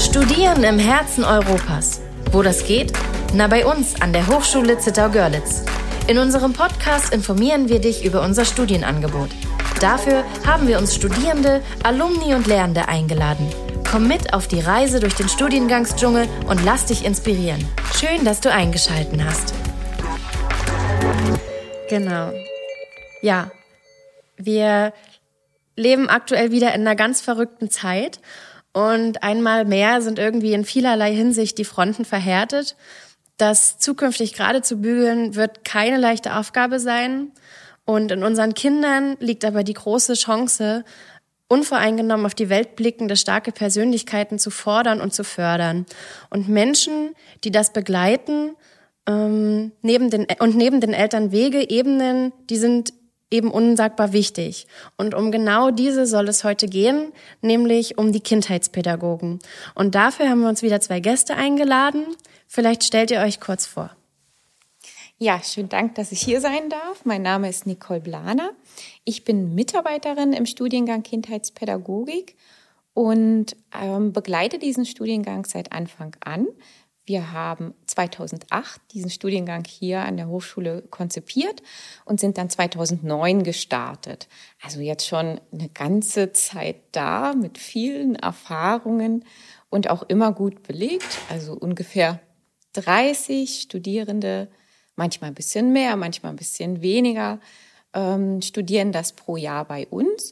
Studieren im Herzen Europas. Wo das geht? Na, bei uns an der Hochschule Zittau-Görlitz. In unserem Podcast informieren wir dich über unser Studienangebot. Dafür haben wir uns Studierende, Alumni und Lehrende eingeladen. Komm mit auf die Reise durch den Studiengangsdschungel und lass dich inspirieren. Schön, dass du eingeschalten hast. Genau. Ja, wir leben aktuell wieder in einer ganz verrückten Zeit und einmal mehr sind irgendwie in vielerlei Hinsicht die Fronten verhärtet. Das zukünftig gerade zu bügeln wird keine leichte Aufgabe sein. Und in unseren Kindern liegt aber die große Chance, unvoreingenommen auf die Welt blickende starke Persönlichkeiten zu fordern und zu fördern. Und Menschen, die das begleiten, ähm, neben den, und neben den Eltern Wege, Ebenen, die sind eben unsagbar wichtig. Und um genau diese soll es heute gehen, nämlich um die Kindheitspädagogen. Und dafür haben wir uns wieder zwei Gäste eingeladen. Vielleicht stellt ihr euch kurz vor. Ja, schönen Dank, dass ich hier sein darf. Mein Name ist Nicole Blaner. Ich bin Mitarbeiterin im Studiengang Kindheitspädagogik und ähm, begleite diesen Studiengang seit Anfang an. Wir haben 2008 diesen Studiengang hier an der Hochschule konzipiert und sind dann 2009 gestartet. Also jetzt schon eine ganze Zeit da mit vielen Erfahrungen und auch immer gut belegt. Also ungefähr 30 Studierende, manchmal ein bisschen mehr, manchmal ein bisschen weniger, ähm, studieren das pro Jahr bei uns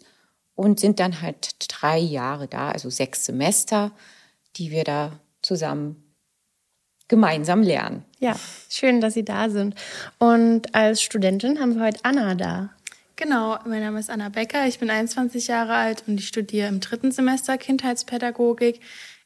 und sind dann halt drei Jahre da, also sechs Semester, die wir da zusammen gemeinsam lernen. Ja, schön, dass Sie da sind. Und als Studentin haben wir heute Anna da. Genau, mein Name ist Anna Becker, ich bin 21 Jahre alt und ich studiere im dritten Semester Kindheitspädagogik.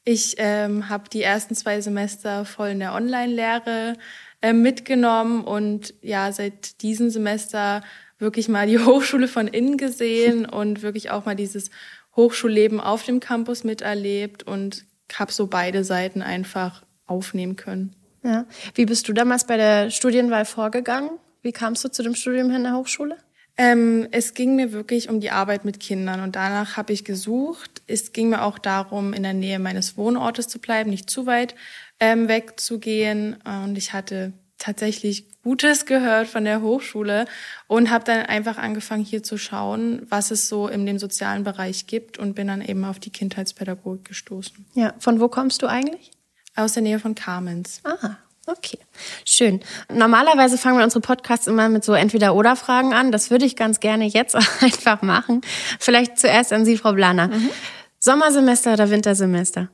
Ich ähm, habe die ersten zwei Semester voll in der Online-Lehre äh, mitgenommen und ja, seit diesem Semester wirklich mal die Hochschule von innen gesehen und wirklich auch mal dieses Hochschulleben auf dem Campus miterlebt und habe so beide Seiten einfach aufnehmen können. Ja. Wie bist du damals bei der Studienwahl vorgegangen? Wie kamst du zu dem Studium hier in der Hochschule? Ähm, es ging mir wirklich um die Arbeit mit Kindern und danach habe ich gesucht. Es ging mir auch darum, in der Nähe meines Wohnortes zu bleiben, nicht zu weit ähm, wegzugehen. Und ich hatte tatsächlich Gutes gehört von der Hochschule und habe dann einfach angefangen, hier zu schauen, was es so in dem sozialen Bereich gibt und bin dann eben auf die Kindheitspädagogik gestoßen. Ja, von wo kommst du eigentlich? Aus der Nähe von Kamenz. Ah, okay. Schön. Normalerweise fangen wir unsere Podcasts immer mit so Entweder-Oder-Fragen an. Das würde ich ganz gerne jetzt einfach machen. Vielleicht zuerst an Sie, Frau Blaner. Mhm. Sommersemester oder Wintersemester?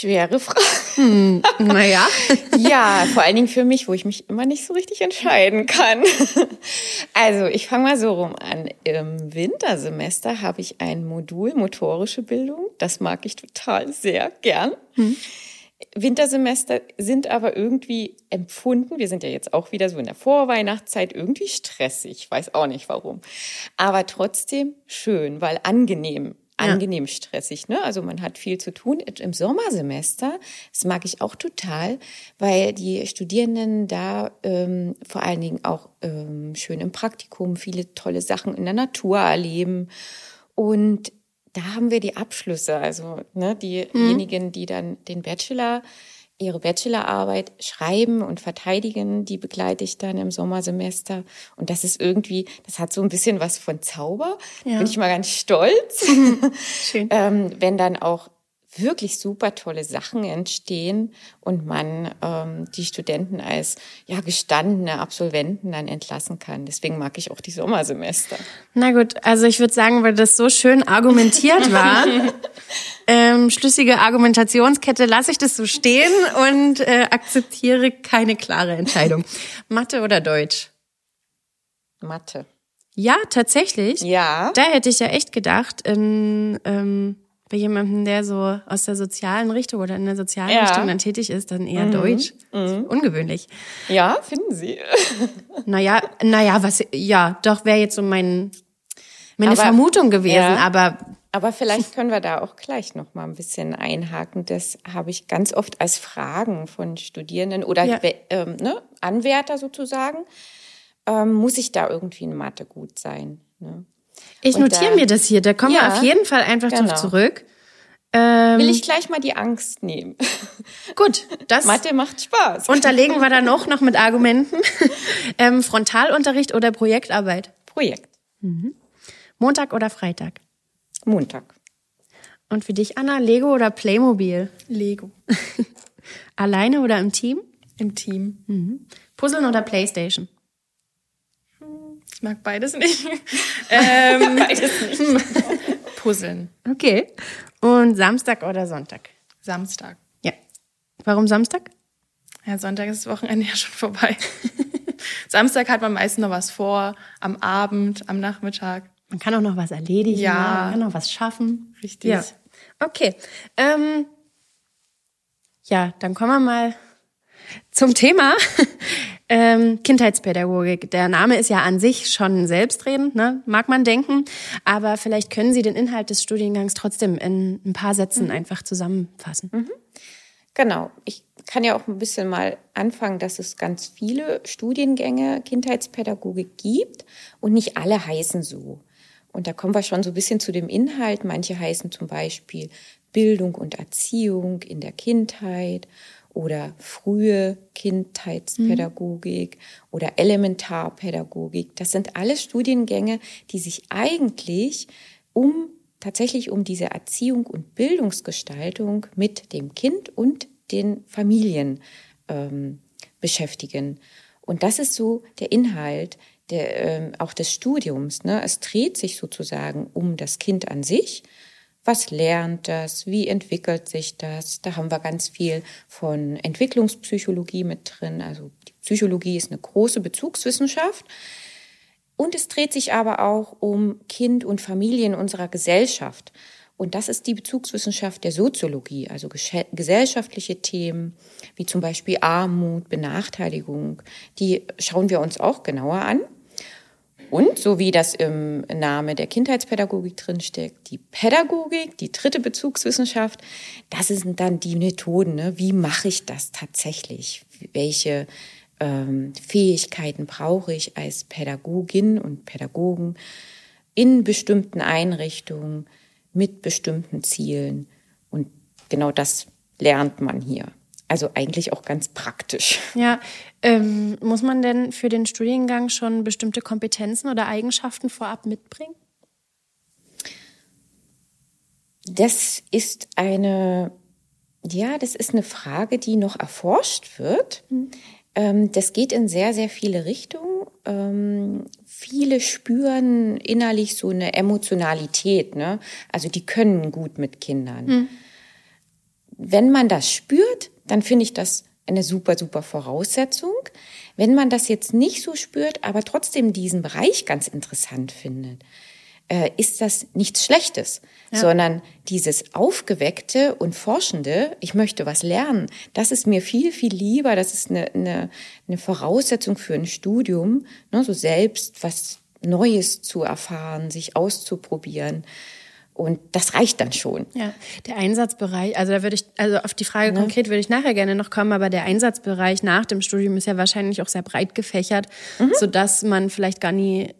Schwere Frage. Hm, naja. ja, vor allen Dingen für mich, wo ich mich immer nicht so richtig entscheiden kann. Also, ich fange mal so rum an. Im Wintersemester habe ich ein Modul motorische Bildung. Das mag ich total sehr gern. Hm. Wintersemester sind aber irgendwie empfunden, wir sind ja jetzt auch wieder so in der Vorweihnachtszeit, irgendwie stressig, ich weiß auch nicht warum. Aber trotzdem schön, weil angenehm angenehm stressig. Ne? Also man hat viel zu tun. Im Sommersemester, das mag ich auch total, weil die Studierenden da ähm, vor allen Dingen auch ähm, schön im Praktikum viele tolle Sachen in der Natur erleben. Und da haben wir die Abschlüsse, also ne, diejenigen, die dann den Bachelor ihre Bachelorarbeit schreiben und verteidigen, die begleite ich dann im Sommersemester. Und das ist irgendwie, das hat so ein bisschen was von Zauber. Ja. Bin ich mal ganz stolz. Schön. ähm, wenn dann auch wirklich super tolle Sachen entstehen und man ähm, die Studenten als ja gestandene Absolventen dann entlassen kann. Deswegen mag ich auch die Sommersemester. Na gut, also ich würde sagen, weil das so schön argumentiert war, ähm, schlüssige Argumentationskette, lasse ich das so stehen und äh, akzeptiere keine klare Entscheidung. Mathe oder Deutsch? Mathe. Ja, tatsächlich. Ja. Da hätte ich ja echt gedacht, in, ähm, bei jemandem, der so aus der sozialen Richtung oder in der sozialen ja. Richtung dann tätig ist, dann eher mhm. Deutsch. Mhm. Ungewöhnlich. Ja, finden Sie. naja, naja, was, ja, doch wäre jetzt so mein, meine aber, Vermutung gewesen, ja. aber. Aber vielleicht können wir da auch gleich noch mal ein bisschen einhaken. Das habe ich ganz oft als Fragen von Studierenden oder ja. ähm, ne, Anwärter sozusagen. Ähm, muss ich da irgendwie in Mathe gut sein? Ne? Ich notiere mir das hier, da kommen ja, wir auf jeden Fall einfach genau. drauf zurück. Ähm, Will ich gleich mal die Angst nehmen. Gut, das. Mathe macht Spaß. Unterlegen wir dann auch noch mit Argumenten. ähm, Frontalunterricht oder Projektarbeit? Projekt. Mhm. Montag oder Freitag? Montag. Und für dich, Anna, Lego oder Playmobil? Lego. Alleine oder im Team? Im Team. Mhm. Puzzeln oder Playstation? Ich mag beides nicht. ähm, beides nicht. Puzzeln. Okay. Und Samstag oder Sonntag? Samstag. Ja. Warum Samstag? Ja, Sonntag ist das Wochenende ja schon vorbei. Samstag hat man meistens noch was vor, am Abend, am Nachmittag. Man kann auch noch was erledigen, ja. man kann noch was schaffen. Richtig. Ja. Okay. Ähm, ja, dann kommen wir mal zum Thema ähm, Kindheitspädagogik. Der Name ist ja an sich schon selbstredend, ne? mag man denken. Aber vielleicht können Sie den Inhalt des Studiengangs trotzdem in ein paar Sätzen mhm. einfach zusammenfassen. Mhm. Genau. Ich kann ja auch ein bisschen mal anfangen, dass es ganz viele Studiengänge Kindheitspädagogik gibt und nicht alle heißen so. Und da kommen wir schon so ein bisschen zu dem Inhalt. Manche heißen zum Beispiel Bildung und Erziehung in der Kindheit oder frühe Kindheitspädagogik mhm. oder Elementarpädagogik. Das sind alles Studiengänge, die sich eigentlich um tatsächlich um diese Erziehung und Bildungsgestaltung mit dem Kind und den Familien ähm, beschäftigen. Und das ist so der Inhalt der, ähm, auch des Studiums. Ne? Es dreht sich sozusagen um das Kind an sich. Was lernt das? Wie entwickelt sich das? Da haben wir ganz viel von Entwicklungspsychologie mit drin. Also die Psychologie ist eine große Bezugswissenschaft. Und es dreht sich aber auch um Kind und Familie in unserer Gesellschaft. Und das ist die Bezugswissenschaft der Soziologie, also gesellschaftliche Themen wie zum Beispiel Armut, Benachteiligung, die schauen wir uns auch genauer an. Und so wie das im Name der Kindheitspädagogik drinsteckt, die Pädagogik, die dritte Bezugswissenschaft, das sind dann die Methoden. Ne? Wie mache ich das tatsächlich? Welche ähm, Fähigkeiten brauche ich als Pädagogin und Pädagogen in bestimmten Einrichtungen? mit bestimmten Zielen. Und genau das lernt man hier. Also eigentlich auch ganz praktisch. Ja, ähm, muss man denn für den Studiengang schon bestimmte Kompetenzen oder Eigenschaften vorab mitbringen? Das ist eine, ja, das ist eine Frage, die noch erforscht wird. Mhm. Ähm, das geht in sehr, sehr viele Richtungen. Ähm, viele spüren innerlich so eine Emotionalität, ne? Also die können gut mit Kindern. Hm. Wenn man das spürt, dann finde ich das eine super, super Voraussetzung. Wenn man das jetzt nicht so spürt, aber trotzdem diesen Bereich ganz interessant findet, äh, ist das nichts Schlechtes, ja. sondern dieses Aufgeweckte und Forschende, ich möchte was lernen, das ist mir viel, viel lieber, das ist eine, eine, eine Voraussetzung für ein Studium, ne, so selbst was Neues zu erfahren, sich auszuprobieren. Und das reicht dann schon. Ja, der Einsatzbereich, also da würde ich, also auf die Frage ne? konkret würde ich nachher gerne noch kommen, aber der Einsatzbereich nach dem Studium ist ja wahrscheinlich auch sehr breit gefächert, mhm. sodass man vielleicht gar nie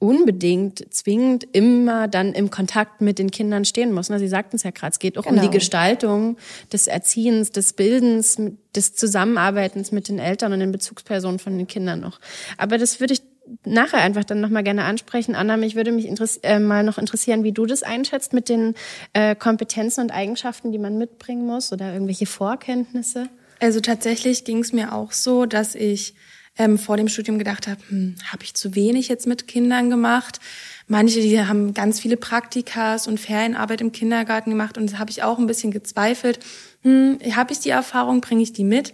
unbedingt zwingend immer dann im Kontakt mit den Kindern stehen muss. Sie sagten es ja gerade, es geht auch genau. um die genau. Gestaltung des Erziehens, des Bildens, des Zusammenarbeitens mit den Eltern und den Bezugspersonen von den Kindern noch. Aber das würde ich nachher einfach dann nochmal gerne ansprechen. Anna, mich würde mich äh, mal noch interessieren, wie du das einschätzt mit den äh, Kompetenzen und Eigenschaften, die man mitbringen muss oder irgendwelche Vorkenntnisse. Also tatsächlich ging es mir auch so, dass ich ähm, vor dem Studium gedacht habe, hm, habe ich zu wenig jetzt mit Kindern gemacht. Manche, die haben ganz viele Praktikas und Ferienarbeit im Kindergarten gemacht und das habe ich auch ein bisschen gezweifelt. Hm, habe ich die Erfahrung, bringe ich die mit?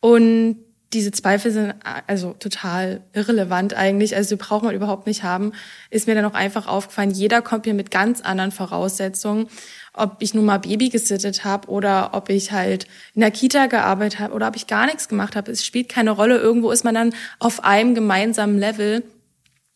Und diese Zweifel sind also total irrelevant eigentlich, also die braucht man überhaupt nicht haben. Ist mir dann auch einfach aufgefallen, jeder kommt hier mit ganz anderen Voraussetzungen ob ich nun mal Baby gesittet habe oder ob ich halt in der Kita gearbeitet habe oder ob ich gar nichts gemacht habe. Es spielt keine Rolle. Irgendwo ist man dann auf einem gemeinsamen Level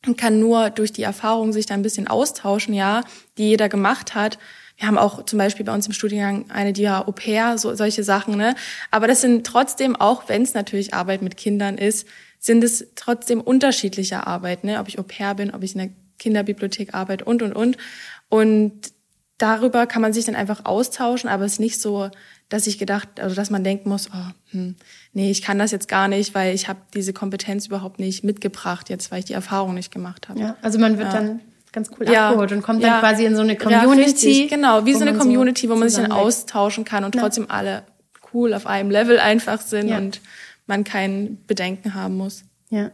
und kann nur durch die Erfahrung sich da ein bisschen austauschen, ja, die jeder gemacht hat. Wir haben auch zum Beispiel bei uns im Studiengang eine, die ja Au pair, so, solche Sachen, ne? Aber das sind trotzdem, auch wenn es natürlich Arbeit mit Kindern ist, sind es trotzdem unterschiedliche Arbeit, ne? Ob ich Au pair bin, ob ich in der Kinderbibliothekarbeit und, und, und. Und darüber kann man sich dann einfach austauschen, aber es ist nicht so, dass ich gedacht, also dass man denken muss, oh, hm, nee, ich kann das jetzt gar nicht, weil ich habe diese Kompetenz überhaupt nicht mitgebracht, jetzt weil ich die Erfahrung nicht gemacht habe. Ja, also man wird ja. dann ganz cool ja. abgeholt und kommt dann quasi in so eine Community. Ja, genau, wie so eine Community, so wo man sich dann austauschen kann und trotzdem alle cool auf einem Level einfach sind und man kein Bedenken haben muss. Ja,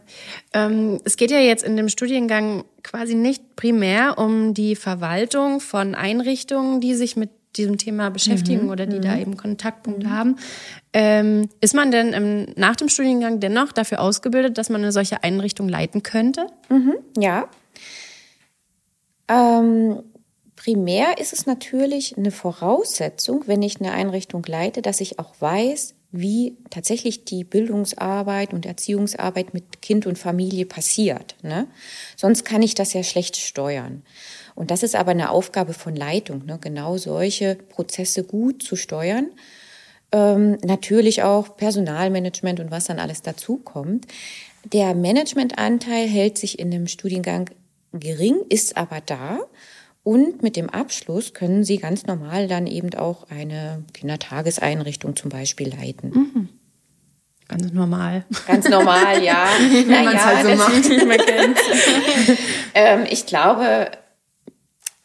ähm, es geht ja jetzt in dem Studiengang quasi nicht primär um die Verwaltung von Einrichtungen, die sich mit diesem Thema beschäftigen mhm. oder die mhm. da eben Kontaktpunkte mhm. haben. Ähm, ist man denn im, nach dem Studiengang dennoch dafür ausgebildet, dass man eine solche Einrichtung leiten könnte? Mhm. Ja. Ähm, primär ist es natürlich eine Voraussetzung, wenn ich eine Einrichtung leite, dass ich auch weiß, wie tatsächlich die Bildungsarbeit und Erziehungsarbeit mit Kind und Familie passiert. Ne? Sonst kann ich das ja schlecht steuern. Und das ist aber eine Aufgabe von Leitung, ne? genau solche Prozesse gut zu steuern. Ähm, natürlich auch Personalmanagement und was dann alles dazukommt. Der Managementanteil hält sich in dem Studiengang gering, ist aber da. Und mit dem Abschluss können Sie ganz normal dann eben auch eine Kindertageseinrichtung zum Beispiel leiten. Mhm. Ganz normal. Ganz normal, ja. Wie man es halt so macht. Man ähm, ich glaube,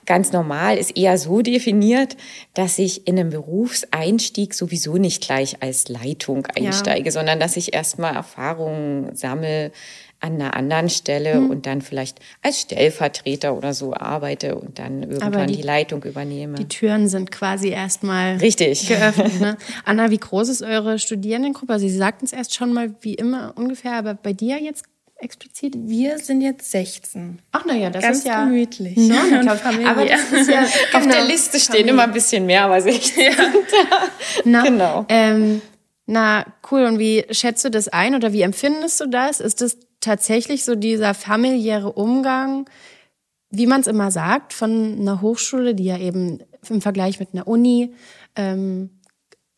ganz normal ist eher so definiert, dass ich in einem Berufseinstieg sowieso nicht gleich als Leitung einsteige, ja. sondern dass ich erstmal Erfahrungen sammle, an einer anderen Stelle hm. und dann vielleicht als Stellvertreter oder so arbeite und dann irgendwann die, die, Leitung übernehme. Die Türen sind quasi erstmal Richtig. geöffnet. Ne? Anna, wie groß ist eure Studierendengruppe? Also Sie sagten es erst schon mal, wie immer ungefähr, aber bei dir jetzt explizit? Wir sind jetzt 16. Ach naja, das Ganz ist ja gemütlich. No, Familie. aber das ist ja genau, auf der Liste stehen Familie. immer ein bisschen mehr, aber 16. Ja. Na, genau. Ähm, na, cool. Und wie schätzt du das ein oder wie empfindest du das? Ist das tatsächlich so dieser familiäre Umgang, wie man es immer sagt, von einer Hochschule, die ja eben im Vergleich mit einer Uni ähm,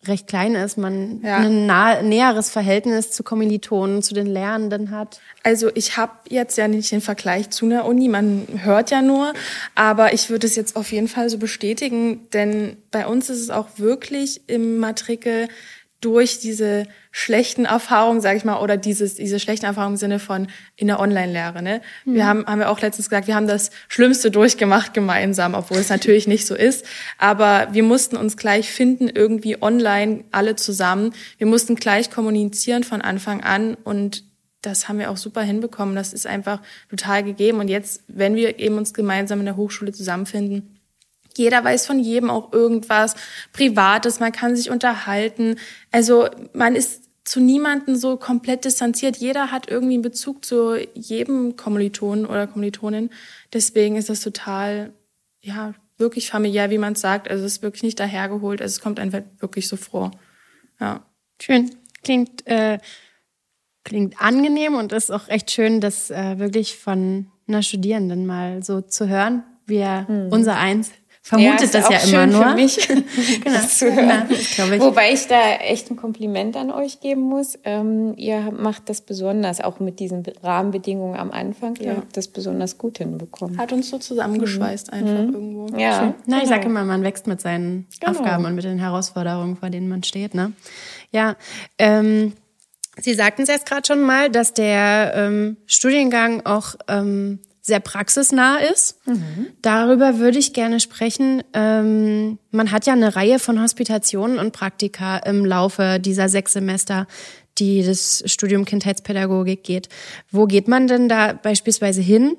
recht klein ist, man ja. ein nah, näheres Verhältnis zu Kommilitonen, zu den Lernenden hat? Also ich habe jetzt ja nicht den Vergleich zu einer Uni, man hört ja nur, aber ich würde es jetzt auf jeden Fall so bestätigen, denn bei uns ist es auch wirklich im Matrikel durch diese schlechten Erfahrungen, sage ich mal, oder dieses, diese schlechten Erfahrungen im Sinne von in der Online-Lehre. Ne? Mhm. Wir haben, haben wir auch letztens gesagt, wir haben das Schlimmste durchgemacht gemeinsam, obwohl es natürlich nicht so ist. Aber wir mussten uns gleich finden, irgendwie online, alle zusammen. Wir mussten gleich kommunizieren von Anfang an und das haben wir auch super hinbekommen. Das ist einfach total gegeben. Und jetzt, wenn wir eben uns gemeinsam in der Hochschule zusammenfinden, jeder weiß von jedem auch irgendwas Privates, man kann sich unterhalten. Also man ist zu niemanden so komplett distanziert. Jeder hat irgendwie einen Bezug zu jedem Kommilitonen oder Kommilitonin. Deswegen ist das total, ja, wirklich familiär, wie man es sagt. Also es ist wirklich nicht dahergeholt. Also es kommt einfach wirklich so vor. Ja. Schön. Klingt, äh, klingt angenehm und ist auch echt schön, das äh, wirklich von einer Studierenden mal so zu hören, wie hm. unser Eins vermutet ja, das ja immer nur. Für mich, genau. das zu hören. Ja, ich. Wobei ich da echt ein Kompliment an euch geben muss. Ähm, ihr macht das besonders, auch mit diesen Rahmenbedingungen am Anfang. Ja. Ihr habt das besonders gut hinbekommen. Hat uns so zusammengeschweißt mhm. einfach mhm. irgendwo. Ja. Schön. Na, ich genau. sage immer, man wächst mit seinen genau. Aufgaben und mit den Herausforderungen, vor denen man steht. Ne? Ja. Ähm, Sie sagten es jetzt gerade schon mal, dass der ähm, Studiengang auch ähm, sehr praxisnah ist. Mhm. Darüber würde ich gerne sprechen. Ähm, man hat ja eine Reihe von Hospitationen und Praktika im Laufe dieser sechs Semester, die das Studium Kindheitspädagogik geht. Wo geht man denn da beispielsweise hin?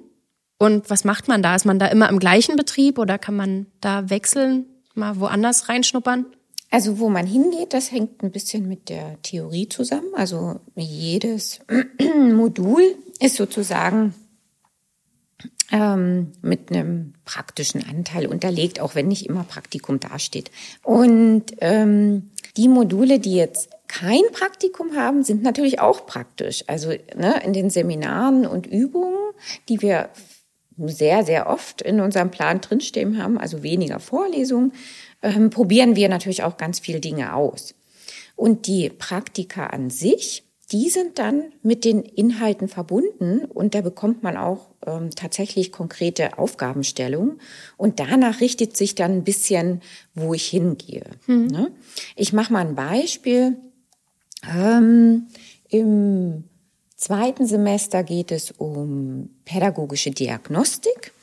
Und was macht man da? Ist man da immer im gleichen Betrieb oder kann man da wechseln, mal woanders reinschnuppern? Also wo man hingeht, das hängt ein bisschen mit der Theorie zusammen. Also jedes Modul ist sozusagen ähm, mit einem praktischen Anteil unterlegt, auch wenn nicht immer Praktikum dasteht. Und ähm, die Module, die jetzt kein Praktikum haben, sind natürlich auch praktisch. Also ne, in den Seminaren und Übungen, die wir sehr, sehr oft in unserem Plan drinstehen haben, also weniger Vorlesungen, ähm, probieren wir natürlich auch ganz viele Dinge aus. Und die Praktika an sich die sind dann mit den Inhalten verbunden und da bekommt man auch ähm, tatsächlich konkrete Aufgabenstellungen und danach richtet sich dann ein bisschen, wo ich hingehe. Mhm. Ne? Ich mache mal ein Beispiel. Ähm, Im zweiten Semester geht es um pädagogische Diagnostik.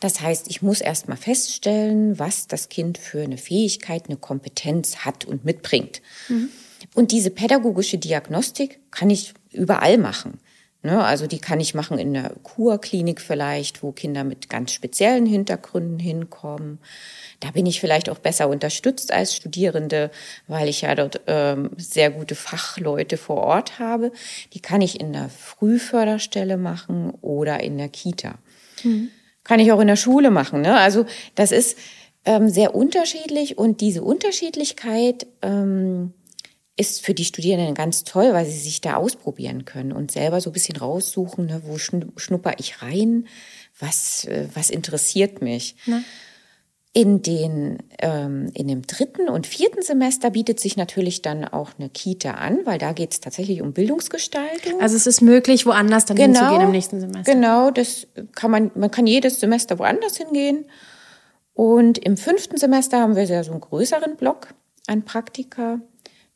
Das heißt, ich muss erst mal feststellen, was das Kind für eine Fähigkeit, eine Kompetenz hat und mitbringt. Mhm. Und diese pädagogische Diagnostik kann ich überall machen. Ne, also die kann ich machen in der Kurklinik vielleicht, wo Kinder mit ganz speziellen Hintergründen hinkommen. Da bin ich vielleicht auch besser unterstützt als Studierende, weil ich ja dort ähm, sehr gute Fachleute vor Ort habe. Die kann ich in der Frühförderstelle machen oder in der Kita. Mhm. Kann ich auch in der Schule machen. Ne? Also das ist ähm, sehr unterschiedlich und diese Unterschiedlichkeit ähm, ist für die Studierenden ganz toll, weil sie sich da ausprobieren können und selber so ein bisschen raussuchen, ne, wo schnupper ich rein, was, äh, was interessiert mich. Na? In, den, ähm, in dem dritten und vierten Semester bietet sich natürlich dann auch eine Kita an, weil da geht es tatsächlich um Bildungsgestaltung. Also es ist möglich, woanders dann genau, hinzugehen im nächsten Semester. Genau, das kann man, man kann jedes Semester woanders hingehen. Und im fünften Semester haben wir ja so einen größeren Block an Praktika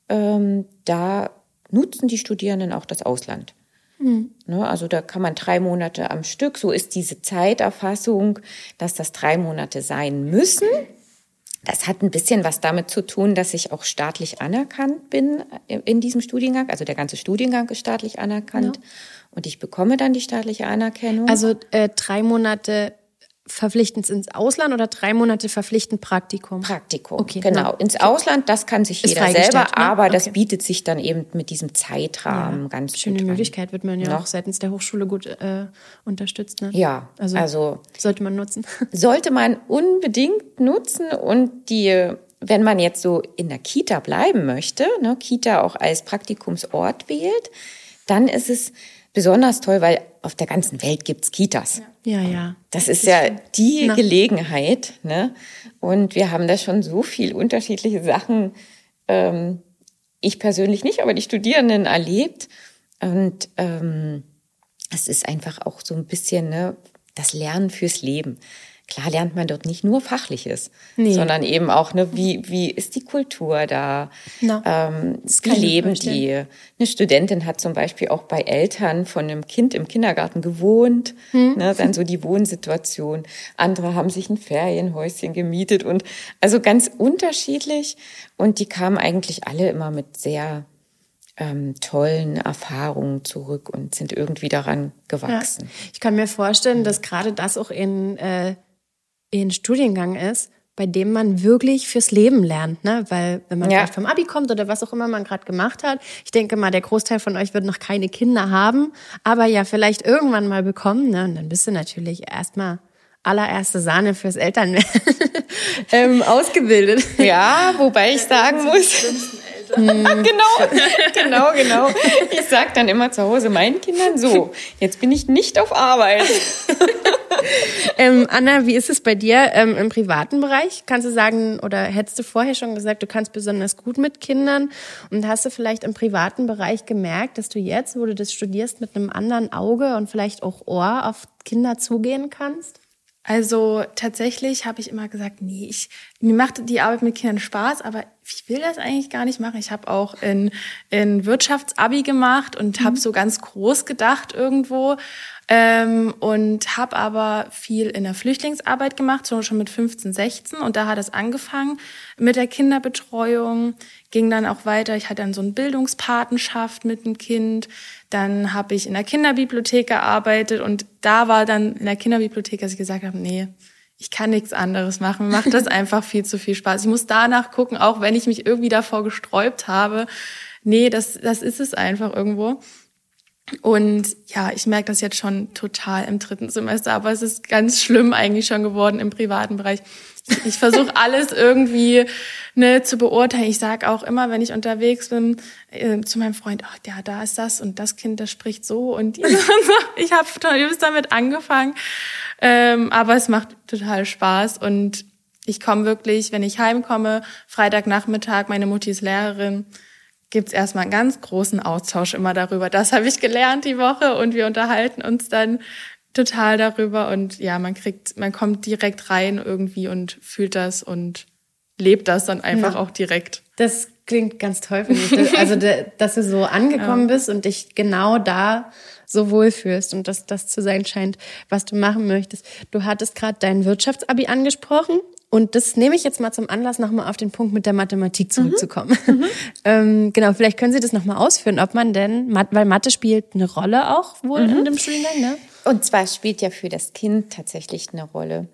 ähm, da nutzen die Studierenden auch das Ausland. Mhm. Ne, also da kann man drei Monate am Stück, so ist diese Zeiterfassung, dass das drei Monate sein müssen. Das hat ein bisschen was damit zu tun, dass ich auch staatlich anerkannt bin in diesem Studiengang. Also der ganze Studiengang ist staatlich anerkannt. Ja. Und ich bekomme dann die staatliche Anerkennung. Also äh, drei Monate verpflichtend ins Ausland oder drei Monate verpflichtend Praktikum? Praktikum, okay, genau. Na, ins Ausland, das kann sich jeder selber, ne? aber okay. das bietet sich dann eben mit diesem Zeitrahmen ja, ganz schöne gut Möglichkeit wird man ja noch. auch seitens der Hochschule gut äh, unterstützt. Ne? Ja, also, also sollte man nutzen. Sollte man unbedingt nutzen und die wenn man jetzt so in der Kita bleiben möchte, ne, Kita auch als Praktikumsort wählt, dann ist es besonders toll, weil auf der ganzen Welt gibt's Kitas. Ja, ja. Das ist ja die Na. Gelegenheit. Ne? Und wir haben da schon so viel unterschiedliche Sachen, ähm, ich persönlich nicht, aber die Studierenden erlebt. Und ähm, es ist einfach auch so ein bisschen ne, das Lernen fürs Leben. Klar lernt man dort nicht nur Fachliches, nee. sondern eben auch, ne, wie, wie ist die Kultur da? No. Ähm, wie leben die? Eine Studentin hat zum Beispiel auch bei Eltern von einem Kind im Kindergarten gewohnt, hm. ne, dann so die Wohnsituation. Andere haben sich ein Ferienhäuschen gemietet und also ganz unterschiedlich. Und die kamen eigentlich alle immer mit sehr ähm, tollen Erfahrungen zurück und sind irgendwie daran gewachsen. Ja. Ich kann mir vorstellen, dass gerade das auch in äh, ein Studiengang ist, bei dem man wirklich fürs Leben lernt, ne? Weil wenn man ja. vielleicht vom Abi kommt oder was auch immer man gerade gemacht hat, ich denke mal, der Großteil von euch wird noch keine Kinder haben, aber ja vielleicht irgendwann mal bekommen, ne? Und dann bist du natürlich erstmal allererste Sahne fürs Elternwerden ähm, ausgebildet. Ja, wobei ich sagen muss. Hm. genau, genau, genau. Ich sag dann immer zu Hause meinen Kindern so, jetzt bin ich nicht auf Arbeit. ähm, Anna, wie ist es bei dir ähm, im privaten Bereich? Kannst du sagen, oder hättest du vorher schon gesagt, du kannst besonders gut mit Kindern und hast du vielleicht im privaten Bereich gemerkt, dass du jetzt, wo du das studierst, mit einem anderen Auge und vielleicht auch Ohr auf Kinder zugehen kannst? Also tatsächlich habe ich immer gesagt, nee, ich, mir macht die Arbeit mit Kindern Spaß, aber ich will das eigentlich gar nicht machen. Ich habe auch in, in Wirtschaftsabi gemacht und mhm. habe so ganz groß gedacht irgendwo ähm, und habe aber viel in der Flüchtlingsarbeit gemacht, so schon mit 15, 16 und da hat es angefangen mit der Kinderbetreuung, ging dann auch weiter. Ich hatte dann so eine Bildungspatenschaft mit dem Kind, dann habe ich in der Kinderbibliothek gearbeitet und da war dann in der Kinderbibliothek, dass ich gesagt habe, nee, ich kann nichts anderes machen, mir macht das einfach viel zu viel Spaß. Ich muss danach gucken, auch wenn ich mich irgendwie davor gesträubt habe, nee, das, das ist es einfach irgendwo. Und ja, ich merke das jetzt schon total im dritten Semester, aber es ist ganz schlimm eigentlich schon geworden im privaten Bereich. Ich versuche alles irgendwie ne, zu beurteilen. Ich sage auch immer, wenn ich unterwegs bin, äh, zu meinem Freund, ach ja, da ist das und das Kind, das spricht so und ich habe übelst damit angefangen. Ähm, aber es macht total Spaß und ich komme wirklich, wenn ich heimkomme, Freitagnachmittag, meine Mutti ist Lehrerin, gibt's erstmal einen ganz großen Austausch immer darüber. Das habe ich gelernt die Woche und wir unterhalten uns dann total darüber und ja, man kriegt, man kommt direkt rein irgendwie und fühlt das und lebt das dann einfach ja. auch direkt. Das klingt ganz toll für mich. Also, dass du so angekommen ja. bist und dich genau da so wohlfühlst und dass das zu sein scheint, was du machen möchtest. Du hattest gerade dein Wirtschaftsabi angesprochen. Und das nehme ich jetzt mal zum Anlass, nochmal auf den Punkt mit der Mathematik zurückzukommen. Mhm. ähm, genau, vielleicht können Sie das nochmal ausführen, ob man denn, weil Mathe spielt eine Rolle auch wohl mhm. in dem Studiengang, ne? Und zwar spielt ja für das Kind tatsächlich eine Rolle.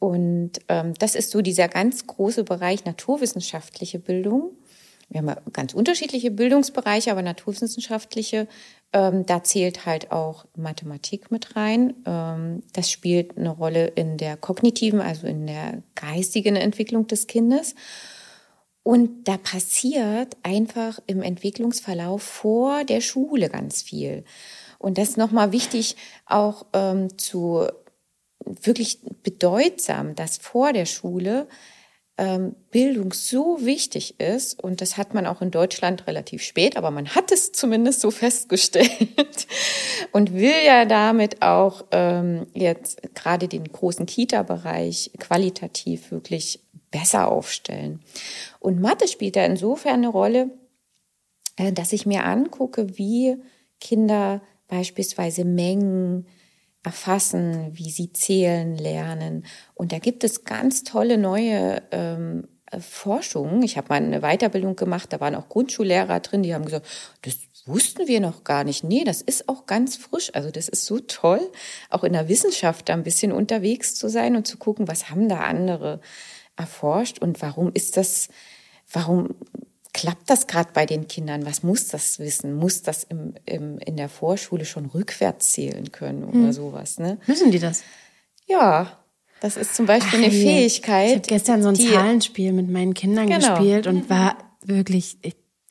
Und ähm, das ist so dieser ganz große Bereich naturwissenschaftliche Bildung. Wir haben ja ganz unterschiedliche Bildungsbereiche, aber naturwissenschaftliche, ähm, da zählt halt auch Mathematik mit rein. Ähm, das spielt eine Rolle in der kognitiven, also in der geistigen Entwicklung des Kindes. Und da passiert einfach im Entwicklungsverlauf vor der Schule ganz viel. Und das ist nochmal wichtig auch ähm, zu wirklich bedeutsam, dass vor der Schule Bildung so wichtig ist. Und das hat man auch in Deutschland relativ spät, aber man hat es zumindest so festgestellt und will ja damit auch ähm, jetzt gerade den großen Kita-Bereich qualitativ wirklich besser aufstellen. Und Mathe spielt da insofern eine Rolle, äh, dass ich mir angucke, wie Kinder beispielsweise Mengen erfassen, wie sie zählen lernen. Und da gibt es ganz tolle neue ähm, Forschungen. Ich habe mal eine Weiterbildung gemacht, da waren auch Grundschullehrer drin, die haben gesagt, das wussten wir noch gar nicht. Nee, das ist auch ganz frisch. Also das ist so toll, auch in der Wissenschaft da ein bisschen unterwegs zu sein und zu gucken, was haben da andere erforscht und warum ist das, warum klappt das gerade bei den Kindern? Was muss das wissen? Muss das im, im, in der Vorschule schon rückwärts zählen können oder hm. sowas? Ne? Müssen die das? Ja, das ist zum Beispiel Ach, eine Fähigkeit. Ich habe gestern so ein die, Zahlenspiel mit meinen Kindern genau. gespielt und war wirklich,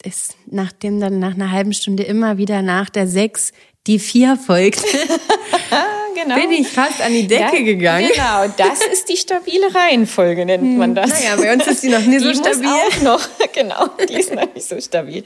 ist nachdem dann nach einer halben Stunde immer wieder nach der sechs die vier folgt. genau. bin ich fast an die Decke ja, gegangen. Genau, das ist die stabile Reihenfolge, nennt man hm. das. Naja, bei uns ist die noch nie so stabil. Auch noch, genau, die ist noch nicht so stabil.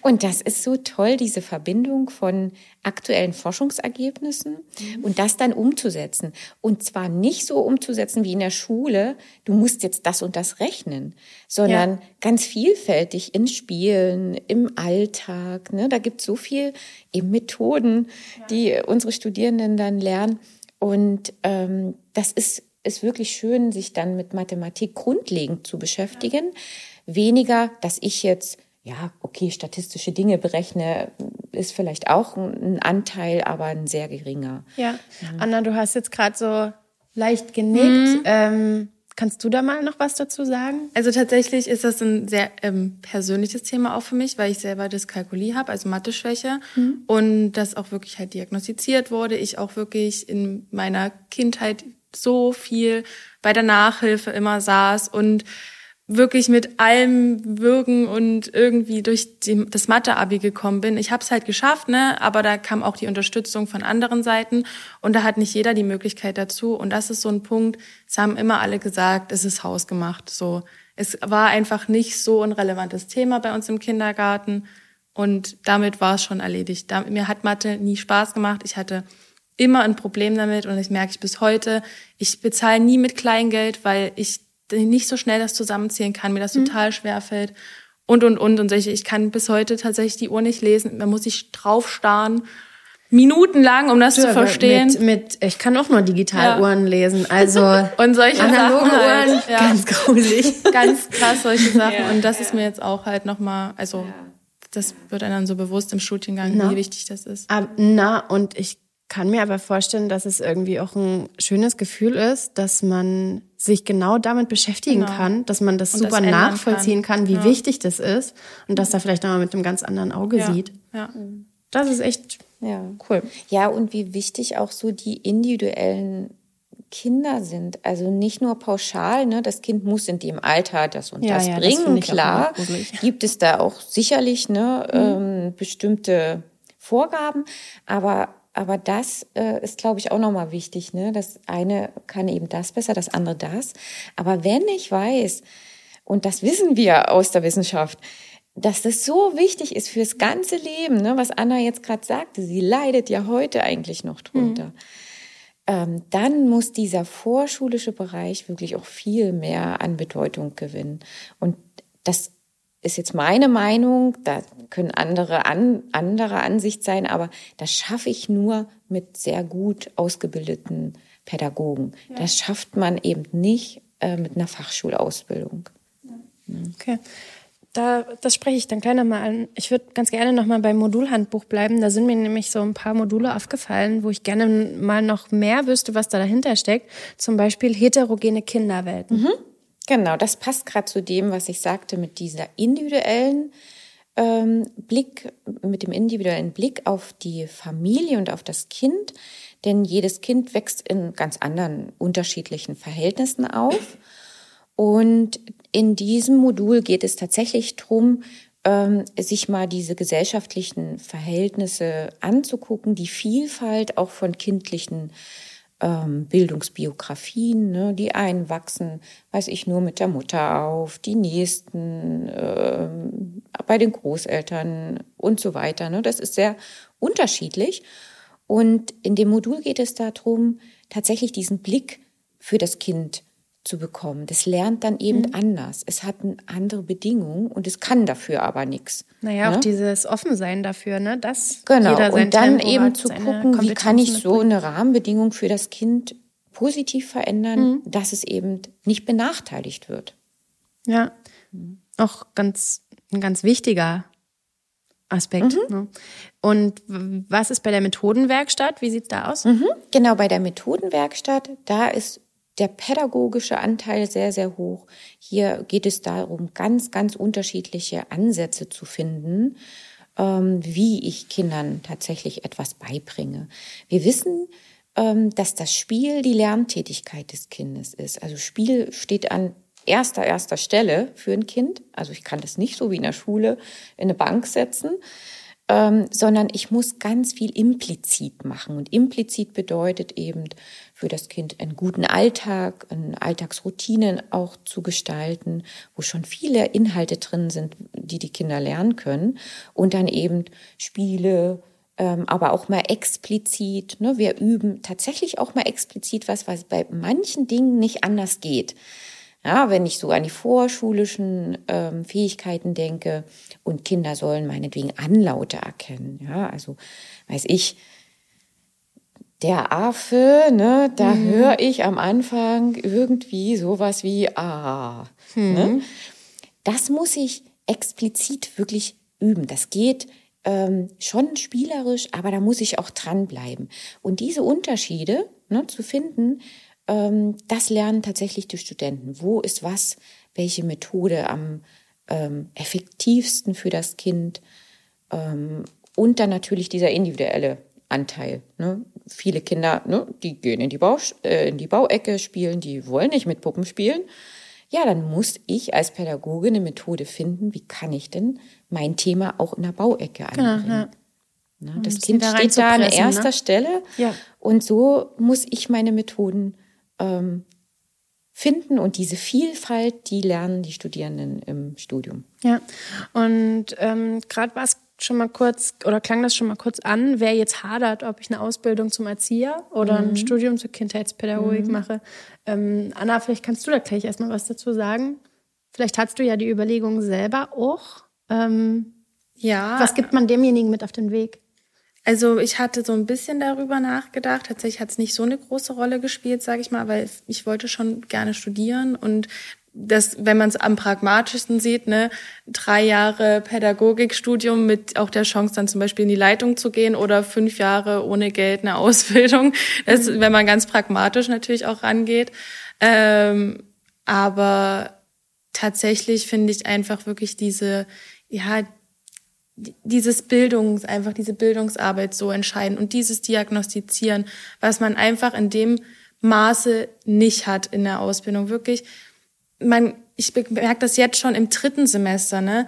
Und das ist so toll, diese Verbindung von aktuellen Forschungsergebnissen mhm. und das dann umzusetzen. Und zwar nicht so umzusetzen wie in der Schule, du musst jetzt das und das rechnen, sondern ja. ganz vielfältig in Spielen, im Alltag. Ne? Da gibt es so viel eben Methoden, ja. die unsere Studierenden dann lernen. Und ähm, das ist, ist wirklich schön, sich dann mit Mathematik grundlegend zu beschäftigen. Ja. Weniger, dass ich jetzt ja, okay, statistische Dinge berechne, ist vielleicht auch ein Anteil, aber ein sehr geringer. Ja. Anna, du hast jetzt gerade so leicht genickt. Mhm. Ähm, kannst du da mal noch was dazu sagen? Also tatsächlich ist das ein sehr ähm, persönliches Thema auch für mich, weil ich selber Dyskalkulie habe, also Mathe-Schwäche mhm. und das auch wirklich halt diagnostiziert wurde. Ich auch wirklich in meiner Kindheit so viel bei der Nachhilfe immer saß und wirklich mit allem Würgen und irgendwie durch die, das Mathe-Abi gekommen bin. Ich habe es halt geschafft, ne? aber da kam auch die Unterstützung von anderen Seiten und da hat nicht jeder die Möglichkeit dazu. Und das ist so ein Punkt, es haben immer alle gesagt, es ist hausgemacht. So, Es war einfach nicht so ein relevantes Thema bei uns im Kindergarten und damit war es schon erledigt. Mir hat Mathe nie Spaß gemacht. Ich hatte immer ein Problem damit und das merke ich bis heute. Ich bezahle nie mit Kleingeld, weil ich nicht so schnell das zusammenzählen kann, mir das mhm. total schwer fällt. Und, und, und. Und solche, ich kann bis heute tatsächlich die Uhr nicht lesen. Man muss sich drauf starren. Minutenlang, um das ja, zu verstehen. Mit, mit, ich kann auch nur Digitaluhren ja. lesen. Also und solche analoge Sachen halt. Uhren, ja. ganz gruselig. Ganz krass solche Sachen. und das ist mir jetzt auch halt nochmal, also das wird einem dann so bewusst im Studiengang, na. wie wichtig das ist. Aber, na, und ich kann mir aber vorstellen, dass es irgendwie auch ein schönes Gefühl ist, dass man sich genau damit beschäftigen genau. kann, dass man das und super das nachvollziehen kann, kann wie ja. wichtig das ist und dass da vielleicht nochmal mit einem ganz anderen Auge ja. sieht. Ja. Das ist echt ja. cool. Ja, und wie wichtig auch so die individuellen Kinder sind. Also nicht nur pauschal, ne, das Kind muss in dem Alter das und ja, das ja, bringen, das klar. Gibt es da auch sicherlich ne, mhm. ähm, bestimmte Vorgaben, aber aber das äh, ist, glaube ich, auch nochmal wichtig. Ne? Das eine kann eben das besser, das andere das. Aber wenn ich weiß, und das wissen wir aus der Wissenschaft, dass das so wichtig ist fürs ganze Leben, ne, was Anna jetzt gerade sagte, sie leidet ja heute eigentlich noch drunter. Mhm. Ähm, dann muss dieser vorschulische Bereich wirklich auch viel mehr an Bedeutung gewinnen. Und das ist jetzt meine Meinung, da können andere an, andere Ansicht sein, aber das schaffe ich nur mit sehr gut ausgebildeten Pädagogen. Ja. Das schafft man eben nicht äh, mit einer Fachschulausbildung. Ja. Okay. Da, das spreche ich dann gleich nochmal an. Ich würde ganz gerne nochmal beim Modulhandbuch bleiben. Da sind mir nämlich so ein paar Module aufgefallen, wo ich gerne mal noch mehr wüsste, was da dahinter steckt. Zum Beispiel heterogene Kinderwelten. Mhm. Genau, das passt gerade zu dem, was ich sagte mit dieser individuellen ähm, Blick, mit dem individuellen Blick auf die Familie und auf das Kind. Denn jedes Kind wächst in ganz anderen, unterschiedlichen Verhältnissen auf. Und in diesem Modul geht es tatsächlich darum, ähm, sich mal diese gesellschaftlichen Verhältnisse anzugucken, die Vielfalt auch von kindlichen ähm, Bildungsbiografien. Ne? Die einen wachsen, weiß ich, nur mit der Mutter auf, die nächsten ähm, bei den Großeltern und so weiter. Ne? Das ist sehr unterschiedlich. Und in dem Modul geht es darum, tatsächlich diesen Blick für das Kind zu bekommen. Das lernt dann eben mhm. anders. Es hat eine andere Bedingung und es kann dafür aber nichts. Naja, ne? auch dieses Offensein dafür, ne? Das genau. Und dann Tempo eben zu gucken, wie kann ich so eine Rahmenbedingung für das Kind positiv verändern, mhm. dass es eben nicht benachteiligt wird. Ja, mhm. auch ganz ein ganz wichtiger Aspekt. Mhm. Ne? Und was ist bei der Methodenwerkstatt? Wie sieht's da aus? Mhm. Genau, bei der Methodenwerkstatt, da ist der pädagogische Anteil sehr, sehr hoch. Hier geht es darum, ganz, ganz unterschiedliche Ansätze zu finden, ähm, wie ich Kindern tatsächlich etwas beibringe. Wir wissen, ähm, dass das Spiel die Lerntätigkeit des Kindes ist. Also Spiel steht an erster, erster Stelle für ein Kind. Also ich kann das nicht so wie in der Schule in eine Bank setzen, ähm, sondern ich muss ganz viel implizit machen. Und implizit bedeutet eben für das Kind einen guten Alltag, eine Alltagsroutinen auch zu gestalten, wo schon viele Inhalte drin sind, die die Kinder lernen können. Und dann eben Spiele, ähm, aber auch mal explizit. Ne? Wir üben tatsächlich auch mal explizit was, was bei manchen Dingen nicht anders geht. Ja, wenn ich so an die vorschulischen ähm, Fähigkeiten denke und Kinder sollen meinetwegen Anlaute erkennen. Ja, also weiß ich, der Affe, ne, da mhm. höre ich am Anfang irgendwie sowas wie ah. Mhm. Ne? Das muss ich explizit wirklich üben. Das geht ähm, schon spielerisch, aber da muss ich auch dranbleiben. Und diese Unterschiede ne, zu finden, ähm, das lernen tatsächlich die Studenten. Wo ist was, welche Methode am ähm, effektivsten für das Kind? Ähm, und dann natürlich dieser individuelle Anteil. Ne? Viele Kinder, ne, die gehen in die, Bau, äh, in die Bauecke spielen, die wollen nicht mit Puppen spielen. Ja, dann muss ich als Pädagoge eine Methode finden, wie kann ich denn mein Thema auch in der Bauecke anbringen. Genau, ja. Ne, das Kind da steht da an erster ne? Stelle ja. und so muss ich meine Methoden ähm, finden und diese Vielfalt, die lernen die Studierenden im Studium. Ja, und ähm, gerade war es schon mal kurz oder klang das schon mal kurz an, wer jetzt hadert, ob ich eine Ausbildung zum Erzieher oder mhm. ein Studium zur Kindheitspädagogik mhm. mache. Ähm, Anna, vielleicht kannst du da gleich erstmal was dazu sagen. Vielleicht hast du ja die Überlegung selber auch. Ähm, ja. Was gibt man demjenigen mit auf den Weg? Also ich hatte so ein bisschen darüber nachgedacht. Tatsächlich hat es nicht so eine große Rolle gespielt, sage ich mal, weil ich wollte schon gerne studieren und das, wenn man es am pragmatischsten sieht, ne, drei Jahre Pädagogikstudium mit auch der Chance, dann zum Beispiel in die Leitung zu gehen oder fünf Jahre ohne Geld eine Ausbildung. Das, mhm. wenn man ganz pragmatisch natürlich auch rangeht. Ähm, aber tatsächlich finde ich einfach wirklich diese, ja, dieses Bildungs, einfach diese Bildungsarbeit so entscheiden und dieses Diagnostizieren, was man einfach in dem Maße nicht hat in der Ausbildung. Wirklich, man, ich merke das jetzt schon im dritten Semester, ne?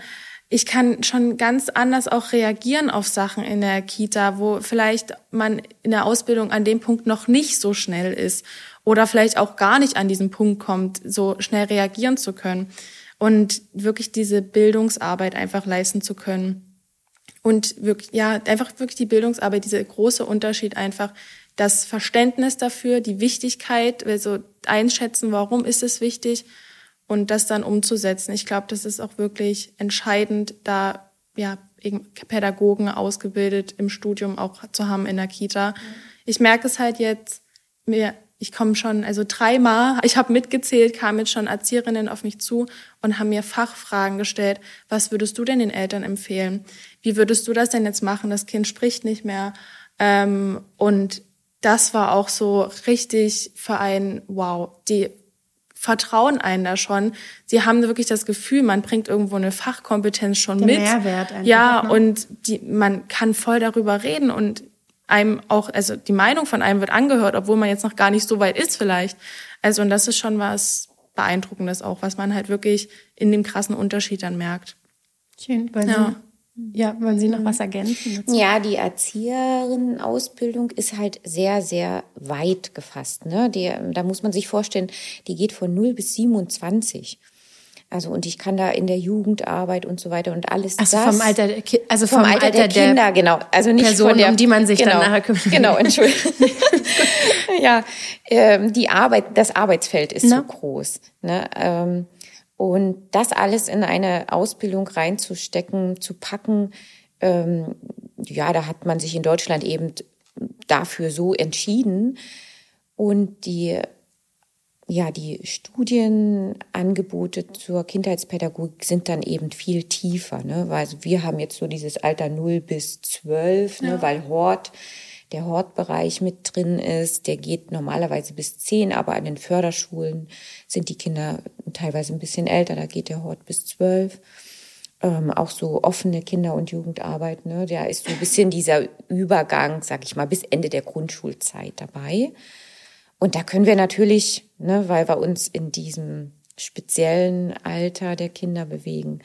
Ich kann schon ganz anders auch reagieren auf Sachen in der Kita, wo vielleicht man in der Ausbildung an dem Punkt noch nicht so schnell ist oder vielleicht auch gar nicht an diesen Punkt kommt, so schnell reagieren zu können. und wirklich diese Bildungsarbeit einfach leisten zu können. Und wirklich, ja, einfach wirklich die Bildungsarbeit, dieser große Unterschied einfach, das Verständnis dafür, die Wichtigkeit, also einschätzen, warum ist es wichtig und das dann umzusetzen. Ich glaube, das ist auch wirklich entscheidend, da ja Pädagogen ausgebildet im Studium auch zu haben in der Kita. Ich merke es halt jetzt, mir ich komme schon, also dreimal, ich habe mitgezählt, kamen jetzt schon Erzieherinnen auf mich zu und haben mir Fachfragen gestellt. Was würdest du denn den Eltern empfehlen? Wie würdest du das denn jetzt machen? Das Kind spricht nicht mehr. Ähm, und das war auch so richtig für einen, wow, die vertrauen einen da schon. Sie haben wirklich das Gefühl, man bringt irgendwo eine Fachkompetenz schon Der mit. Mehrwert einfach, ja, ne? und die, man kann voll darüber reden und einem auch, also die Meinung von einem wird angehört, obwohl man jetzt noch gar nicht so weit ist vielleicht. Also und das ist schon was Beeindruckendes auch, was man halt wirklich in dem krassen Unterschied dann merkt. Schön. Wollen Ja. Sie, ja, wollen Sie noch was ergänzen? dazu? Ja, die Erzieherinnenausbildung ist halt sehr, sehr weit gefasst. Ne? Die, da muss man sich vorstellen, die geht von 0 bis 27. Also und ich kann da in der Jugendarbeit und so weiter und alles Also das. vom Alter, der Ki- also vom, Alter, der Kinder, genau. Also nicht Person, von der, um die man sich dann genau, nachher kümmert. Genau, Entschuldigung. ja, ähm, die Arbeit, das Arbeitsfeld ist so Na? groß. Ne? Ähm, und das alles in eine Ausbildung reinzustecken, zu packen, ähm, ja, da hat man sich in Deutschland eben dafür so entschieden. Und die ja, die Studienangebote zur Kindheitspädagogik sind dann eben viel tiefer. Ne? Weil Also wir haben jetzt so dieses Alter 0 bis 12, ne? weil Hort, der Hortbereich mit drin ist. Der geht normalerweise bis 10, aber an den Förderschulen sind die Kinder teilweise ein bisschen älter. Da geht der Hort bis 12. Ähm, auch so offene Kinder- und Jugendarbeit. Ne? Da ist so ein bisschen dieser Übergang, sag ich mal, bis Ende der Grundschulzeit dabei. Und da können wir natürlich, ne, weil wir uns in diesem speziellen Alter der Kinder bewegen,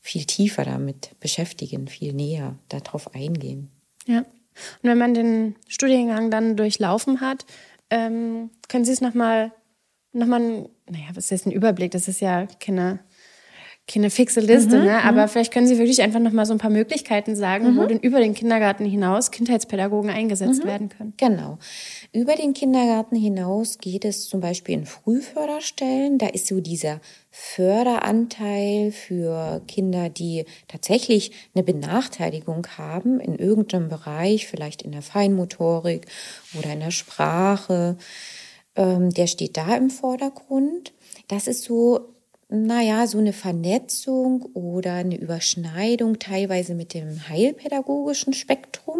viel tiefer damit beschäftigen, viel näher darauf eingehen. Ja. Und wenn man den Studiengang dann durchlaufen hat, ähm, können Sie es nochmal, noch mal, naja, was ist jetzt ein Überblick? Das ist ja keine, keine fixe Liste, Mhm, ne? aber vielleicht können Sie wirklich einfach nochmal so ein paar Möglichkeiten sagen, Mhm. wo denn über den Kindergarten hinaus Kindheitspädagogen eingesetzt werden können. Genau. Über den Kindergarten hinaus geht es zum Beispiel in Frühförderstellen. Da ist so dieser Förderanteil für Kinder, die tatsächlich eine Benachteiligung haben in irgendeinem Bereich, vielleicht in der Feinmotorik oder in der Sprache. Ähm, der steht da im Vordergrund. Das ist so naja, so eine Vernetzung oder eine Überschneidung teilweise mit dem heilpädagogischen Spektrum.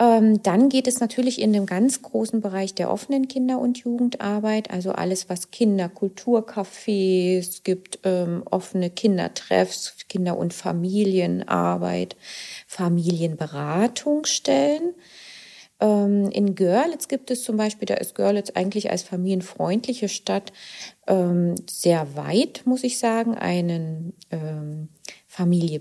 Ähm, dann geht es natürlich in dem ganz großen Bereich der offenen Kinder- und Jugendarbeit, also alles, was Kinderkulturcafés gibt, ähm, offene Kindertreffs, Kinder- und Familienarbeit, Familienberatungsstellen. Ähm, in Görlitz gibt es zum Beispiel, da ist Görlitz eigentlich als familienfreundliche Stadt ähm, sehr weit, muss ich sagen, einen ähm, Familie,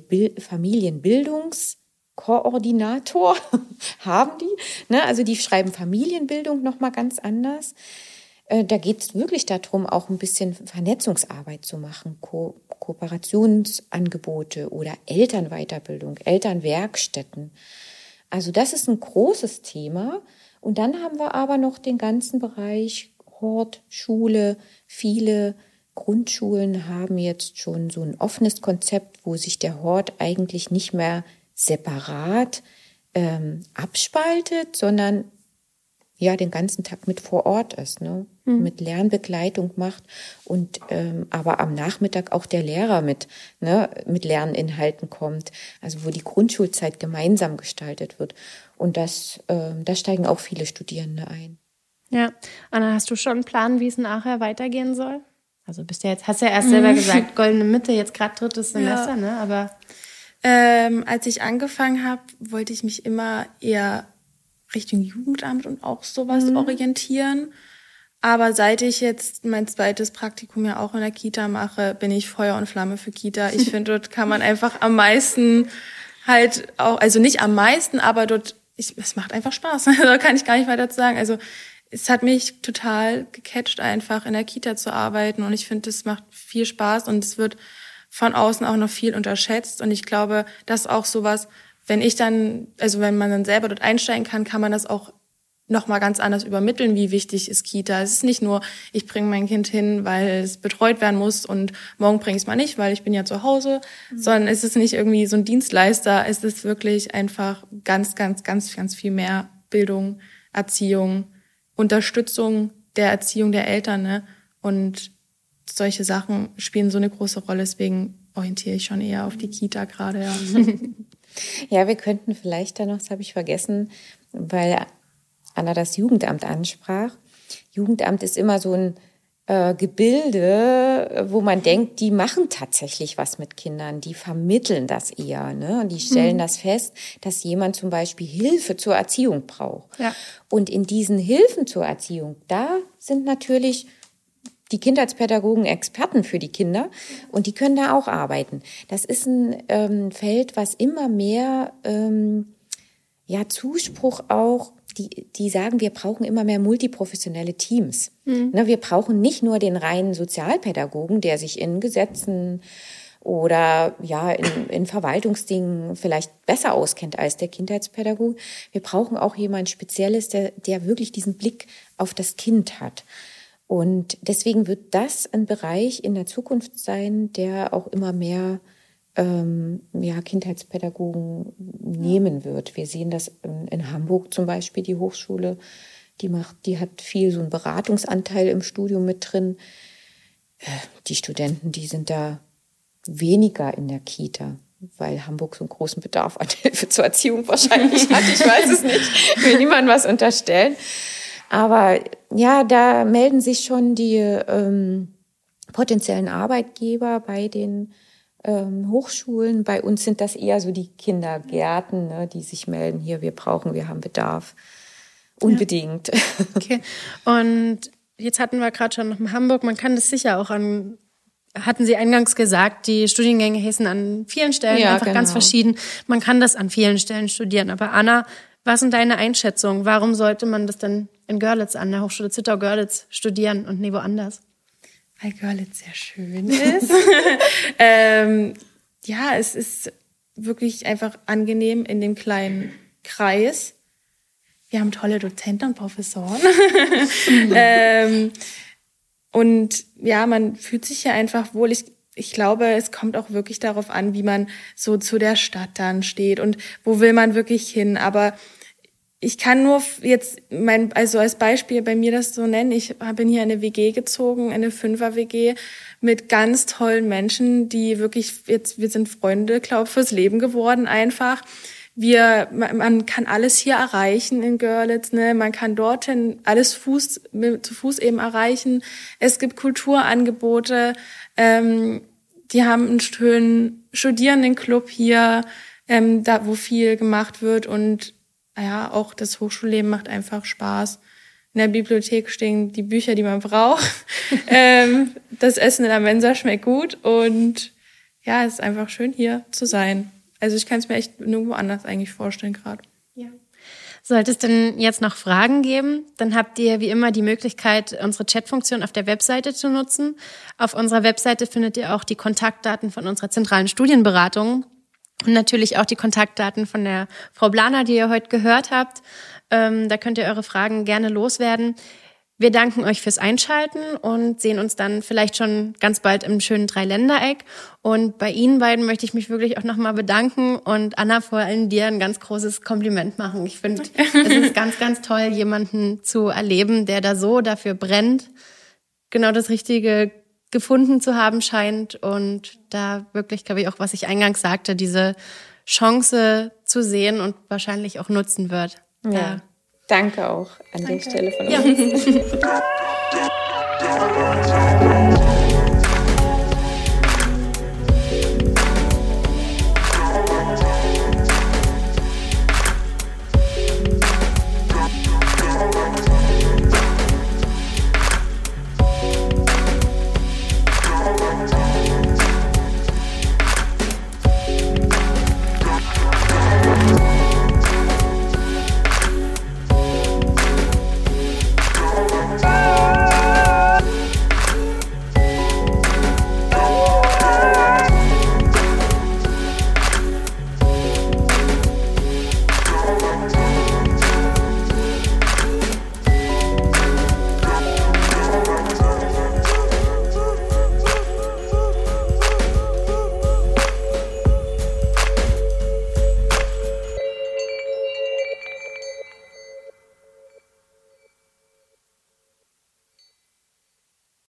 Familienbildungskoordinator haben die. Ne? Also die schreiben Familienbildung nochmal ganz anders. Äh, da geht es wirklich darum, auch ein bisschen Vernetzungsarbeit zu machen, Ko Kooperationsangebote oder Elternweiterbildung, Elternwerkstätten. Also das ist ein großes Thema. Und dann haben wir aber noch den ganzen Bereich Hort, Schule. Viele Grundschulen haben jetzt schon so ein offenes Konzept, wo sich der Hort eigentlich nicht mehr separat ähm, abspaltet, sondern ja den ganzen Tag mit vor Ort ist, ne? mit Lernbegleitung macht und ähm, aber am Nachmittag auch der Lehrer mit ne, mit Lerninhalten kommt, also wo die Grundschulzeit gemeinsam gestaltet wird und das ähm, da steigen auch viele Studierende ein. Ja. Anna, hast du schon einen Plan, wie es nachher weitergehen soll? Also bist ja jetzt, hast ja erst selber gesagt, goldene Mitte, jetzt gerade drittes Semester, ne? Aber Ähm, als ich angefangen habe, wollte ich mich immer eher Richtung Jugendamt und auch sowas orientieren. Aber seit ich jetzt mein zweites Praktikum ja auch in der Kita mache, bin ich Feuer und Flamme für Kita. Ich finde, dort kann man einfach am meisten halt auch, also nicht am meisten, aber dort, ich, es macht einfach Spaß. da kann ich gar nicht weiter zu sagen. Also es hat mich total gecatcht, einfach in der Kita zu arbeiten. Und ich finde, es macht viel Spaß und es wird von außen auch noch viel unterschätzt. Und ich glaube, dass auch sowas, wenn ich dann, also wenn man dann selber dort einsteigen kann, kann man das auch noch mal ganz anders übermitteln, wie wichtig ist Kita. Es ist nicht nur, ich bringe mein Kind hin, weil es betreut werden muss und morgen bringe ich es mal nicht, weil ich bin ja zu Hause, mhm. sondern es ist nicht irgendwie so ein Dienstleister. Es ist wirklich einfach ganz, ganz, ganz, ganz viel mehr Bildung, Erziehung, Unterstützung der Erziehung der Eltern. Ne? Und solche Sachen spielen so eine große Rolle. Deswegen orientiere ich schon eher auf die Kita gerade. Ja. ja, wir könnten vielleicht da noch, das habe ich vergessen, weil Anna das Jugendamt ansprach. Jugendamt ist immer so ein äh, Gebilde, wo man denkt, die machen tatsächlich was mit Kindern, die vermitteln das eher, ne? Und die stellen mhm. das fest, dass jemand zum Beispiel Hilfe zur Erziehung braucht. Ja. Und in diesen Hilfen zur Erziehung, da sind natürlich die Kindheitspädagogen Experten für die Kinder und die können da auch arbeiten. Das ist ein ähm, Feld, was immer mehr ähm, ja Zuspruch auch die, die sagen, wir brauchen immer mehr multiprofessionelle Teams. Mhm. Ne, wir brauchen nicht nur den reinen Sozialpädagogen, der sich in Gesetzen oder ja in, in Verwaltungsdingen vielleicht besser auskennt als der Kindheitspädagoge. Wir brauchen auch jemand Spezielles, der, der wirklich diesen Blick auf das Kind hat. Und deswegen wird das ein Bereich in der Zukunft sein, der auch immer mehr ähm, ja, Kindheitspädagogen nehmen wird. Wir sehen das in, in, Hamburg zum Beispiel, die Hochschule, die macht, die hat viel so einen Beratungsanteil im Studium mit drin. Die Studenten, die sind da weniger in der Kita, weil Hamburg so einen großen Bedarf an Hilfe zur Erziehung wahrscheinlich hat. Ich weiß es nicht, will niemand was unterstellen. Aber ja, da melden sich schon die ähm, potenziellen Arbeitgeber bei den ähm, Hochschulen. Bei uns sind das eher so die Kindergärten, ne, die sich melden, hier, wir brauchen, wir haben Bedarf. Unbedingt. Ja. Okay. Und jetzt hatten wir gerade schon noch in Hamburg, man kann das sicher auch an hatten Sie eingangs gesagt, die Studiengänge hießen an vielen Stellen ja, einfach genau. ganz verschieden. Man kann das an vielen Stellen studieren. Aber Anna, was sind deine Einschätzungen? Warum sollte man das denn in Görlitz an der Hochschule Zittau-Görlitz studieren und nie woanders? weil Görlitz sehr schön ist. ähm, ja, es ist wirklich einfach angenehm in dem kleinen Kreis. Wir haben tolle Dozenten und Professoren. ähm, und ja, man fühlt sich ja einfach wohl. Ich, ich glaube, es kommt auch wirklich darauf an, wie man so zu der Stadt dann steht und wo will man wirklich hin. Aber ich kann nur jetzt mein, also als Beispiel bei mir das so nennen. Ich bin hier in eine WG gezogen, eine Fünfer-WG mit ganz tollen Menschen, die wirklich jetzt, wir sind Freunde, glaube fürs Leben geworden einfach. Wir, man kann alles hier erreichen in Görlitz, ne? Man kann dorthin alles Fuß, zu Fuß eben erreichen. Es gibt Kulturangebote. Ähm, die haben einen schönen Studierendenclub hier, ähm, da wo viel gemacht wird und ja, auch das Hochschulleben macht einfach Spaß. In der Bibliothek stehen die Bücher, die man braucht. ähm, das Essen in der Mensa schmeckt gut und ja, es ist einfach schön hier zu sein. Also ich kann es mir echt nirgendwo anders eigentlich vorstellen gerade. Ja. Sollte es denn jetzt noch Fragen geben, dann habt ihr wie immer die Möglichkeit, unsere Chatfunktion auf der Webseite zu nutzen. Auf unserer Webseite findet ihr auch die Kontaktdaten von unserer zentralen Studienberatung. Und natürlich auch die Kontaktdaten von der Frau Blana, die ihr heute gehört habt. Ähm, da könnt ihr eure Fragen gerne loswerden. Wir danken euch fürs Einschalten und sehen uns dann vielleicht schon ganz bald im schönen Dreiländereck. Und bei Ihnen beiden möchte ich mich wirklich auch nochmal bedanken und Anna vor allem dir ein ganz großes Kompliment machen. Ich finde, es ist ganz, ganz toll, jemanden zu erleben, der da so dafür brennt, genau das Richtige gefunden zu haben scheint und da wirklich, glaube ich, auch, was ich eingangs sagte, diese Chance zu sehen und wahrscheinlich auch nutzen wird. Ja. ja. Danke auch an Danke. der Stelle von uns. Ja.